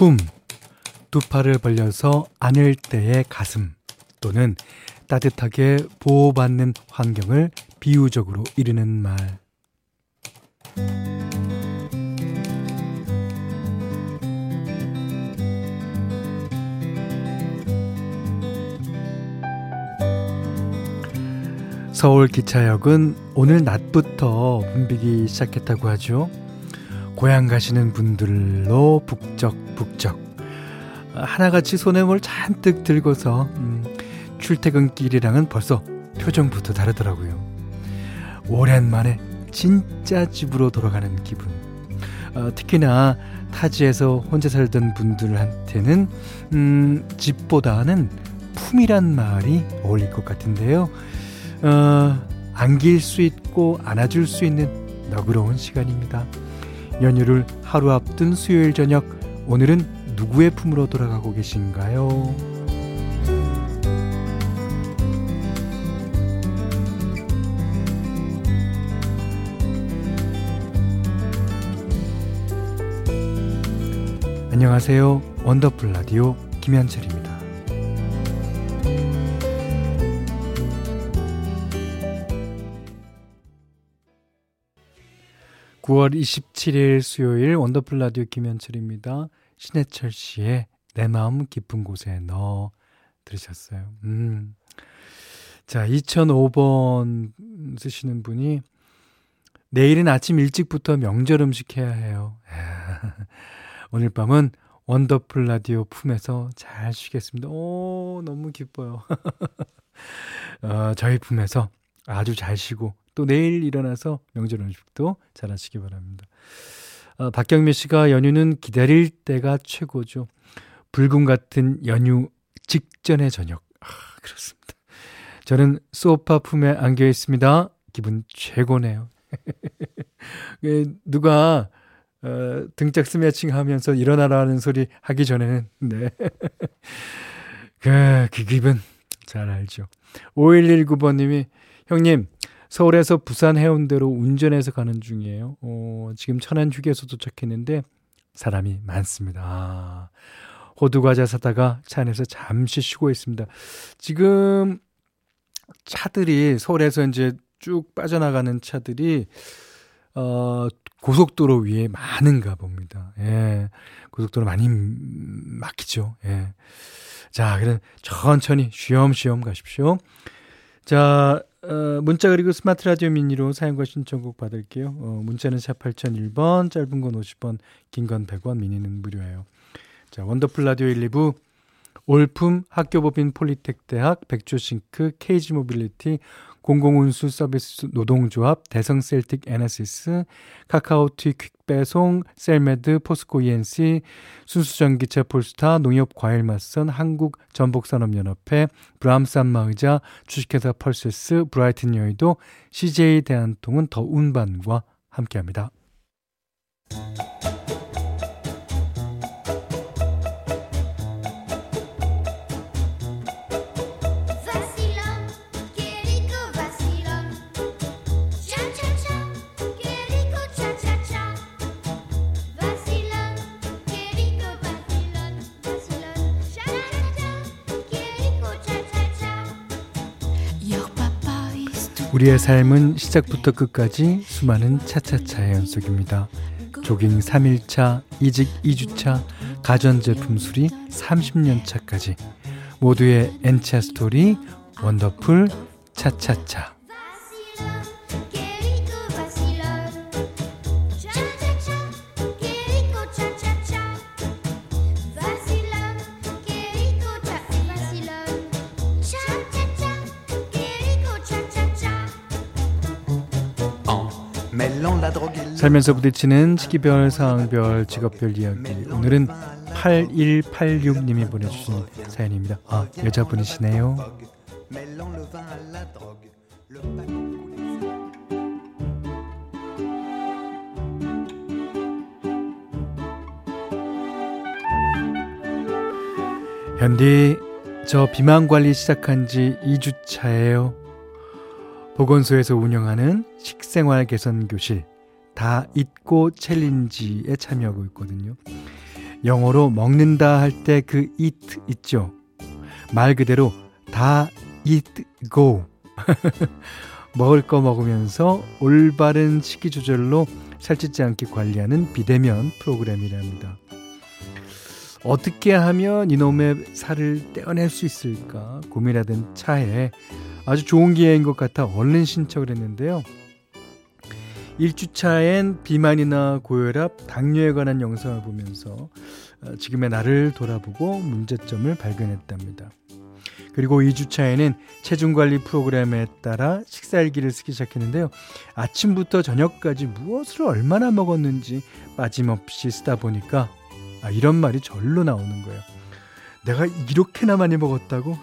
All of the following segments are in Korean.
품, 두 팔을 벌려서 안을 때의 가슴 또는 따뜻하게 보호받는 환경을 비유적으로 이르는 말. 서울 기차역은 오늘 낮부터 붐비기 시작했다고 하죠. 고향 가시는 분들로 북적북적 하나같이 손에 뭘 잔뜩 들고서 음, 출퇴근길이랑은 벌써 표정부터 다르더라고요. 오랜만에 진짜 집으로 돌아가는 기분. 어, 특히나 타지에서 혼자 살던 분들한테는 음, 집보다는 품이란 말이 어울릴 것 같은데요. 어, 안길 수 있고 안아줄 수 있는 너그러운 시간입니다. 연휴를 하루 앞둔 수요일 저녁 오늘은 누구의 품으로 돌아가고 계신가요? 안녕하세요. 원더풀 라디오 김현철입니다. 9월 27일 수요일 원더풀 라디오 김현철입니다. 신해철 씨의 내 마음 깊은 곳에 너 들으셨어요. 음. 자, 2005번 쓰시는 분이 내일은 아침 일찍부터 명절 음식 해야 해요. 오늘 밤은 원더풀 라디오 품에서 잘 쉬겠습니다. 오, 너무 기뻐요. 어, 저희 품에서 아주 잘 쉬고 또 내일 일어나서 명절 음식도 잘 하시기 바랍니다. 어, 박경미 씨가 연휴는 기다릴 때가 최고죠. 불금 같은 연휴 직전의 저녁. 아, 그렇습니다. 저는 소파 품에 안겨 있습니다. 기분 최고네요. 그 누가 어, 등짝 스매칭 하면서 일어나라는 소리 하기 전에는, 네. 그, 그 기분 잘 알죠. 5119번님이, 형님, 서울에서 부산 해운대로 운전해서 가는 중이에요. 어, 지금 천안 휴게소 도착했는데 사람이 많습니다. 아, 호두 과자 사다가 차 안에서 잠시 쉬고 있습니다. 지금 차들이 서울에서 이제 쭉 빠져나가는 차들이 어, 고속도로 위에 많은가 봅니다. 예. 고속도로 많이 막히죠. 예. 자, 그럼 천천히 쉬엄쉬엄 가십시오. 자, 어, 문자 그리고 스마트 라디오 미니로 사용과 신청곡 받을게요. 어, 문자는 샵 8001번, 짧은 건 50원, 긴 건 100원, 미니는 무료예요. 자, 원더풀 라디오 1, 2부 올품 학교 법인 폴리텍 대학 백조싱크 케이지 모빌리티 공공운수 서비스 노동조합 대성 셀틱 에너시스 카카오T 퀵 배송 셀메드 포스코 E&C 순수전기차 폴스타 농협과일맛선 한국전복산업연합회 브람산마의자 주식회사 펄세스 브라이튼 여의도 CJ 대한통운 더운반과 함께합니다. 우리의 삶은 시작부터 끝까지 수많은 차차차의 연속입니다. 조깅 3일차, 이직 2주차, 가전제품 수리 30년 차까지 모두의 엔차 스토리 원더풀 차차차 살면서 부딪히는 시기별, 상황별, 직업별 이야기. 오늘은 8186님이 보내주신 사연입니다. 아, 여자분이시네요. 현디, 저 비만 관리 시작한 지 2주 차예요. 보건소에서 운영하는 식생활 개선 교실 다 잊고 챌린지에 참여하고 있거든요. 영어로 먹는다 할 때 그 eat 있죠. 말 그대로 다 eat go. 먹을 거 먹으면서 올바른 식기 조절로 살찌지 않게 관리하는 비대면 프로그램이랍니다. 어떻게 하면 이놈의 살을 떼어낼 수 있을까 고민하던 차에 아주 좋은 기회인 것 같아 얼른 신청을 했는데요. 1주차엔 비만이나 고혈압, 당뇨에 관한 영상을 보면서 어, 지금의 나를 돌아보고 문제점을 발견했답니다. 그리고 2주차에는 체중관리 프로그램에 따라 식사일기를 쓰기 시작했는데요. 아침부터 저녁까지 무엇을 얼마나 먹었는지 빠짐없이 쓰다 보니까 아, 이런 말이 절로 나오는 거예요. 내가 이렇게나 많이 먹었다고?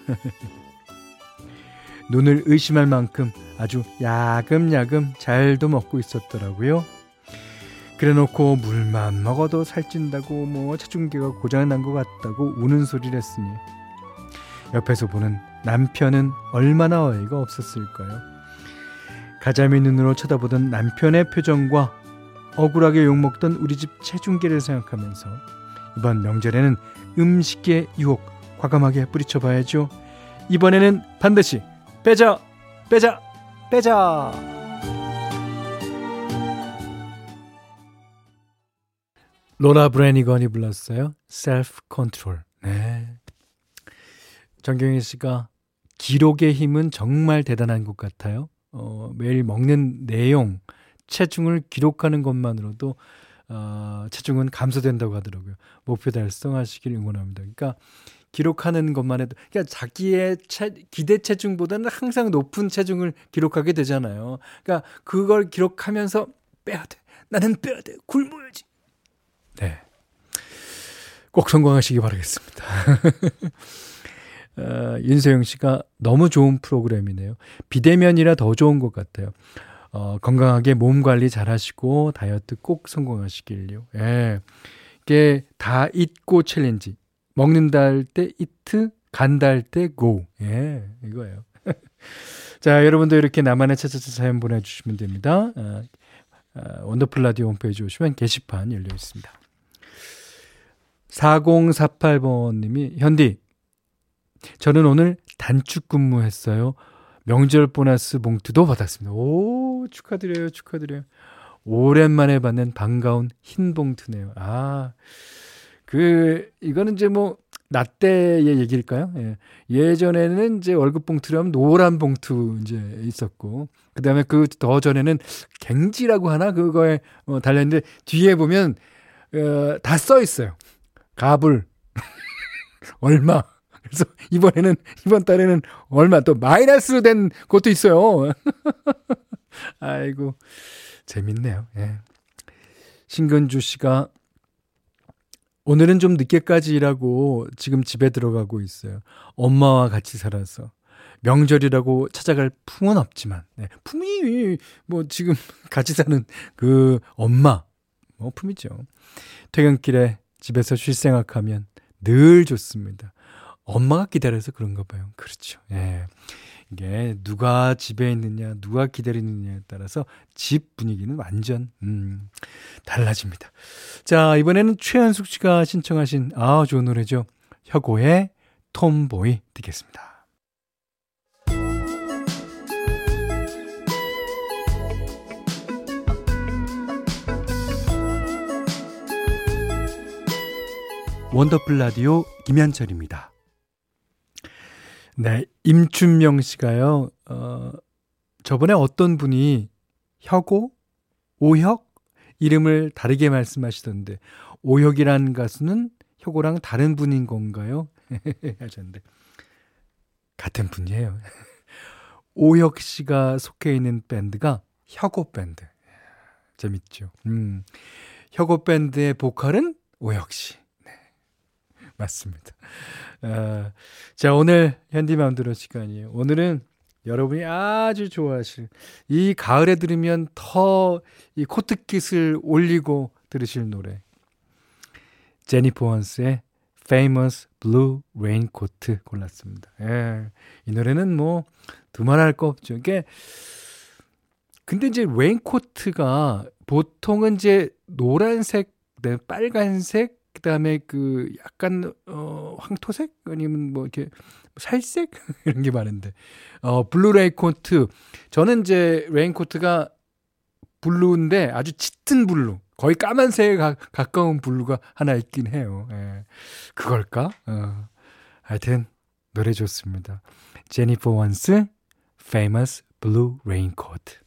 눈을 의심할 만큼 아주 야금야금 잘도 먹고 있었더라고요. 그래 놓고 물만 먹어도 살찐다고 뭐 체중계가 고장난 것 같다고 우는 소리를 했으니 옆에서 보는 남편은 얼마나 어이가 없었을까요? 가자미 눈으로 쳐다보던 남편의 표정과 억울하게 욕먹던 우리 집 체중계를 생각하면서 이번 명절에는 음식의 유혹 과감하게 뿌리쳐봐야죠. 이번에는 반드시 빼자, 빼자, 빼자. 로라 브래니건이 불렀어요. Self Control. 네. 정경희 씨가 기록의 힘은 정말 대단한 것 같아요. 어, 매일 먹는 내용, 체중을 기록하는 것만으로도 어, 체중은 감소된다고 하더라고요. 목표 달성하시길 응원합니다. 그러니까 기록하는 것만 해도 그러니까 자기의 체, 기대 체중보다는 항상 높은 체중을 기록하게 되잖아요. 그러니까 그걸 기록하면서 빼야 돼. 나는 빼야 돼. 굶어야지. 네. 꼭 성공하시기 바라겠습니다. 어, 윤세영 씨가 너무 좋은 프로그램이네요. 비대면이라 더 좋은 것 같아요. 어, 건강하게 몸 관리 잘 하시고 다이어트 꼭 성공하시길요. 예. 이게 다 eat go challenge. 먹는다 할 때 eat, 간다 할 때 go. 예, 이거예요. 자, 여러분도 이렇게 나만의 차차차 사연 보내주시면 됩니다. 어, 어, 원더풀 라디오 홈페이지 오시면 게시판 열려 있습니다. 4048번님이 현디 저는 오늘 단축 근무했어요. 명절 보너스 봉투도 받았습니다. 오, 축하드려요. 축하드려요. 오랜만에 받는 반가운 흰 봉투네요. 아, 그, 이거는 이제 뭐, 나 때의 얘기일까요? 예. 예전에는 이제 월급 봉투라면 노란 봉투 이제 있었고, 그 다음에 그 더 전에는 갱지라고 하나? 그거에 어, 달렸는데, 뒤에 보면, 어, 다 써 있어요. 가불. 얼마. 그래서 이번에는 이번 달에는 얼마 또 마이너스로 된 것도 있어요. 아이고 재밌네요. 예. 신근주 씨가 오늘은 좀 늦게까지 일하고 지금 집에 들어가고 있어요. 엄마와 같이 살아서 명절이라고 찾아갈 품은 없지만 네. 품이 뭐 지금 같이 사는 그 엄마 뭐 품이죠. 퇴근길에 집에서 쉴 생각하면 늘 좋습니다. 엄마가 기다려서 그런가 봐요. 그렇죠. 예. 이게 누가 집에 있느냐, 누가 기다리느냐에 따라서 집 분위기는 완전 음, 달라집니다. 자, 이번에는 최현숙 씨가 신청하신 아, 좋은 노래죠. 혁오의 톰보이 듣겠습니다. 원더풀 라디오 김현철입니다. 네, 임춘명 씨가요, 어, 저번에 어떤 분이 혁오? 오혁? 이름을 다르게 말씀하시던데, 오혁이란 가수는 혁오랑 다른 분인 건가요? 하셨는데, 같은 분이에요. 오혁 씨가 속해 있는 밴드가 혁오 밴드. 재밌죠. 음. 혁오 밴드의 보컬은 오혁 씨. 네. 맞습니다. 아, 자, 오늘 현디맘대로 시간이에요. 오늘은 여러분이 아주 좋아하실 이 가을에 들으면 더 이 코트깃을 올리고 들으실 노래. 제니퍼 원스의 Famous Blue Raincoat 골랐습니다. 예. 이 노래는 뭐 두말할 거 없죠. 이게 근데 이제 레인코트가 보통은 이제 노란색, 네, 빨간색, 그다음에 그 약간 어 황토색 아니면 뭐 이렇게 살색 이런 게 많은데 어 blue 레인코트 저는 이제 레인코트가 blue인데 아주 짙은 blue 거의 까만색에 가, 가까운 blue가 하나 있긴 해요. 예. 그걸까? 어. 하여튼 노래 좋습니다. 제니퍼 원스 Famous Blue Raincoat.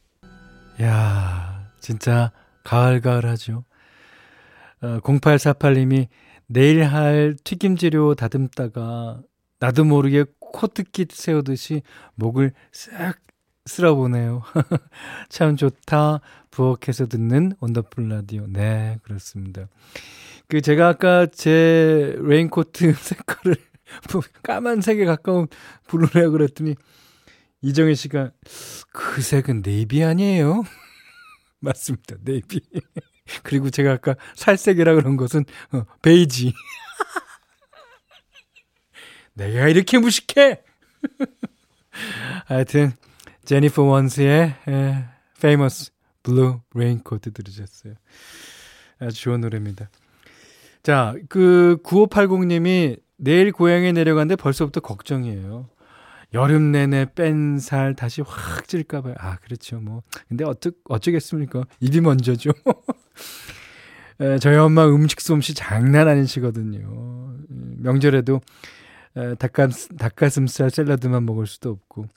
야, 진짜 가을가을하죠. 어, 0848님이 내일 할 튀김재료 다듬다가 나도 모르게 코트깃 세우듯이 목을 싹 쓸어보네요. 참 좋다. 부엌에서 듣는 원더풀 라디오. 네, 그렇습니다. 그 제가 아까 제 레인코트 색깔을 뭐 까만색에 가까운 blue라 그랬더니 이정희 씨가 그 색은 네이비 아니에요? 맞습니다. 네이비. 그리고 제가 아까 살색이라 그런 것은 어, 베이지. 내가 이렇게 무식해? 하여튼 제니퍼 원스의 에, Famous Blue Raincoat 들으셨어요. 아주 좋은 노래입니다. 자, 그 9580님이 내일 고향에 내려가는데 벌써부터 걱정이에요. 여름 내내 뺀 살 다시 확 찔까봐요. 아, 그렇죠. 뭐. 근데 어쩌, 어쩌겠습니까? 입이 먼저죠. 에, 저희 엄마 음식 솜씨 장난 아니시거든요. 명절에도 에, 닭가슴, 닭가슴살 샐러드만 먹을 수도 없고.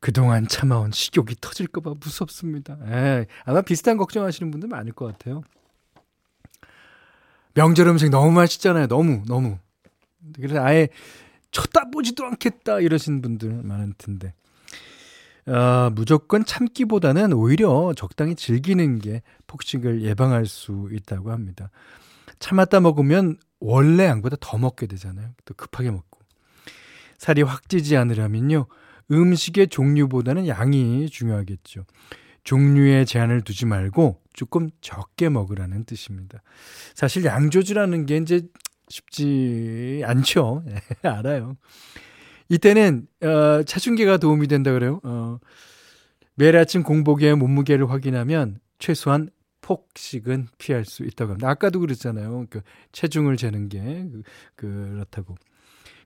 그동안 참아온 식욕이 터질까봐 무섭습니다. 에, 아마 비슷한 걱정하시는 분들 많을 것 같아요. 명절 음식 너무 맛있잖아요. 너무, 너무. 그래서 아예 쳐다보지도 않겠다 이러신 분들 많을 텐데. 아, 무조건 참기보다는 오히려 적당히 즐기는 게 폭식을 예방할 수 있다고 합니다. 참았다 먹으면 원래 양보다 더 먹게 되잖아요. 또 급하게 먹고. 살이 확 찌지 않으려면요. 음식의 종류보다는 양이 중요하겠죠. 종류에 제한을 두지 말고 조금 적게 먹으라는 뜻입니다. 사실 양 조절하는 게 이제 쉽지 않죠. 예, 알아요. 이때는 어, 체중계가 도움이 된다 그래요. 어, 매일 아침 공복에 몸무게를 확인하면 최소한 폭식은 피할 수 있다고 합니다. 아까도 그랬잖아요. 그 체중을 재는 게 그, 그렇다고.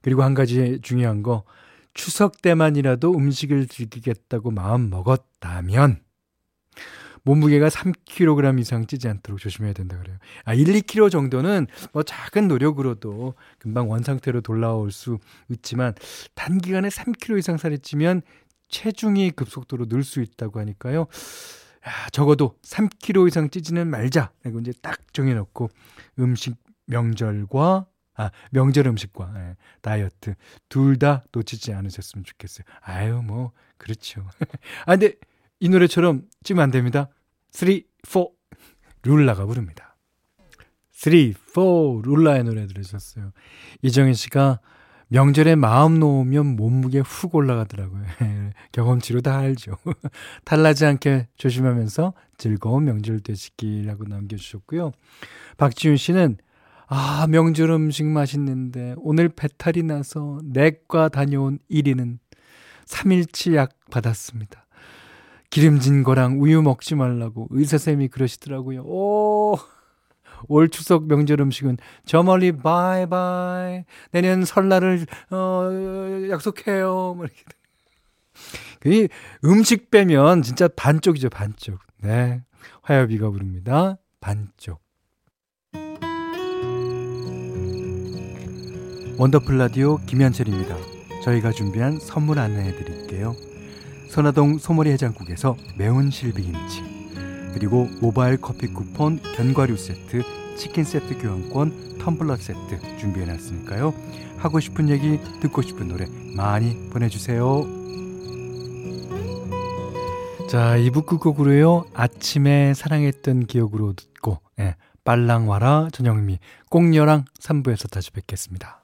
그리고 한 가지 중요한 거 추석 때만이라도 음식을 즐기겠다고 마음 먹었다면 몸무게가 3kg 이상 찌지 않도록 조심해야 된다 그래요. 아, 1, 2kg 정도는 뭐 작은 노력으로도 금방 원상태로 돌아올 수 있지만 단기간에 3kg 이상 살이 찌면 체중이 급속도로 늘 수 있다고 하니까요. 야, 적어도 3kg 이상 찌지는 말자. 이거 이제 딱 정해놓고 음식 명절과 아, 명절 음식과 예, 다이어트 둘 다 놓치지 않으셨으면 좋겠어요. 아유, 뭐 그렇죠. 아, 근데 이 노래처럼 찌면 안 됩니다. 3, 4 룰라가 부릅니다. 3, 4 룰라의 노래 들으셨어요. 이정현 씨가 명절에 마음 놓으면 몸무게 훅 올라가더라고요. 경험치로 다 알죠. 탈나지 않게 조심하면서 즐거운 명절 되시기라고 남겨주셨고요. 박지윤 씨는 아 명절 음식 맛있는데 오늘 배탈이 나서 내과 다녀온 1위는 3일치 약 받았습니다. 기름진 거랑 우유 먹지 말라고 의사쌤이 그러시더라고요. 오, 올 추석 명절 음식은 저 멀리 바이바이. 내년 설날을, 어, 약속해요. 뭐 이렇게. 그 음식 빼면 진짜 반쪽이죠, 반쪽. 네. 화요비가 부릅니다. 반쪽. 원더풀 라디오 김현철입니다. 저희가 준비한 선물 안내해 드릴게요. 선화동 소머리 해장국에서 매운 실비김치 그리고 모바일 커피 쿠폰 견과류 세트 치킨 세트 교환권 텀블러 세트 준비해놨으니까요. 하고 싶은 얘기 듣고 싶은 노래 많이 보내주세요. 자 2부 끝곡으로요. 아침에 사랑했던 기억으로 듣고 예, 빨랑 와라 전영미 꽁녀랑 3부에서 다시 뵙겠습니다